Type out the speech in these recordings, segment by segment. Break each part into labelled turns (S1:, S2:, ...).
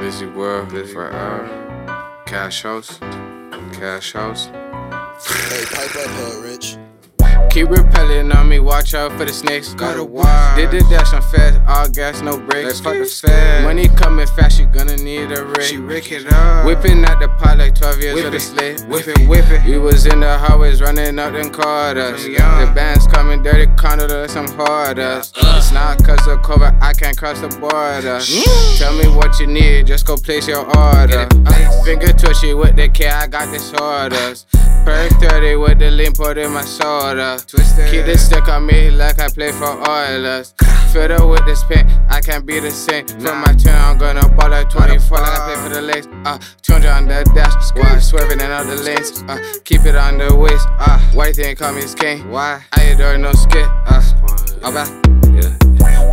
S1: Busy world, live for uh, cash house, cash house.
S2: Hey, pipe up, uh, Rich.
S1: Keep repelling on me, watch out for the snakes. Got a wire. Did the dash on fast, all gas, no brakes. Fuck the fast. Money coming fast, you gonna need a rick it up. Whipping out the pot like 12 years of the slave. Whip it, whip it. We was in the highways running up them quarters. The band's coming dirty, condo to some hoarders. Uh. It's not cause of COVID, I can't cross the border. Tell me what you need, just go place your order. Finger twitchy with the K, I got disorders. Perk 30 with the in my soda. Keep the stick on me like I play for Oilers. Fiddle with this pen, I can't be the same. From my turn, I'm gonna ball at 24 like I play for the Lakers. Uh, 200 on the dash, why swerving in other lanes? Uh, keep it on the waist. Uh, why you think call me king? Why? I ain't adore no skit. Uh, alright.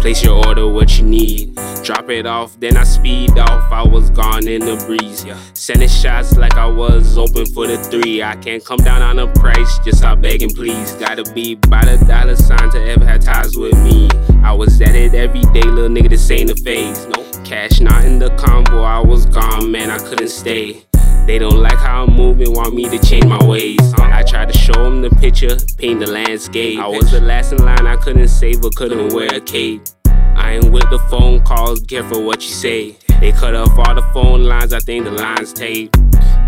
S3: Place your order, what you need. Drop it off, then I speed off. I was gone in the breeze. Yeah. Sending shots like I was open for the three. I can't come down on the price, just stop begging, please. Gotta be by the dollar sign to ever have ties with me. I was at it every day, little nigga, this ain't a phase. No cash, not in the convo. I was gone, man, I couldn't stay. They don't like how I'm moving, want me to change my ways. I tried to show them the picture, paint the landscape. I was the last in line, I couldn't save or couldn't wear a cape. I ain't with the phone calls, careful what you say. They cut off all the phone lines, I think the lines tape.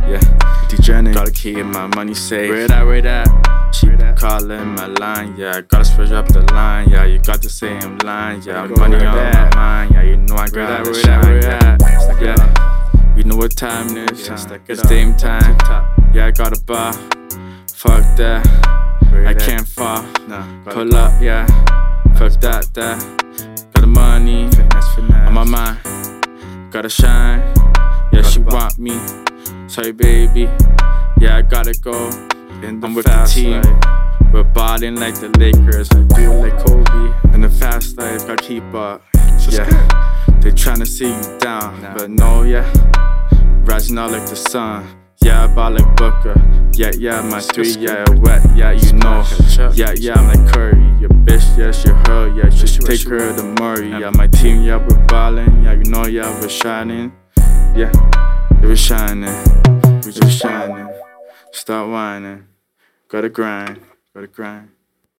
S4: Yeah, degenerate. Got a key in my money safe. Where that, where that? She calling my line, yeah. Gotta switch up the line, yeah. You got the same line, yeah. Money on my mind, yeah. You know I got to shine, yeah. Yeah. You know what time yeah, it's game time. Yeah, I got a bar. Fuck that. I can't fall. Pull up, yeah. Fuck that, that. Got the money on my mind. Gotta shine. Yeah, she want me. Sorry, baby. Yeah, I gotta go. I'm with the team. We're balling like the Lakers. I do like Kobe. In the fast life, gotta keep up. Yeah, they tryna see you down, but no, yeah. Rising out like the sun. Yeah, I ball like Booker. Yeah, yeah, my three, yeah, wet. Yeah, you know. Yeah, yeah, I'm like Curry. Your bitch, yeah, she her. Yeah, she take her to Murray. Yeah, my team, yeah, we're balling. Yeah, you know, yeah, we're shining. Yeah, we're shining. We're just shining. Stop whining. Gotta grind. Gotta grind.